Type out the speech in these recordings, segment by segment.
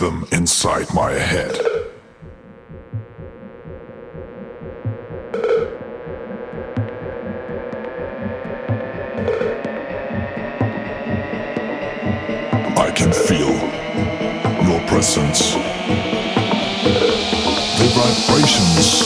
rhythm inside my head. I can feel your presence, the vibrations.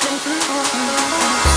Drink,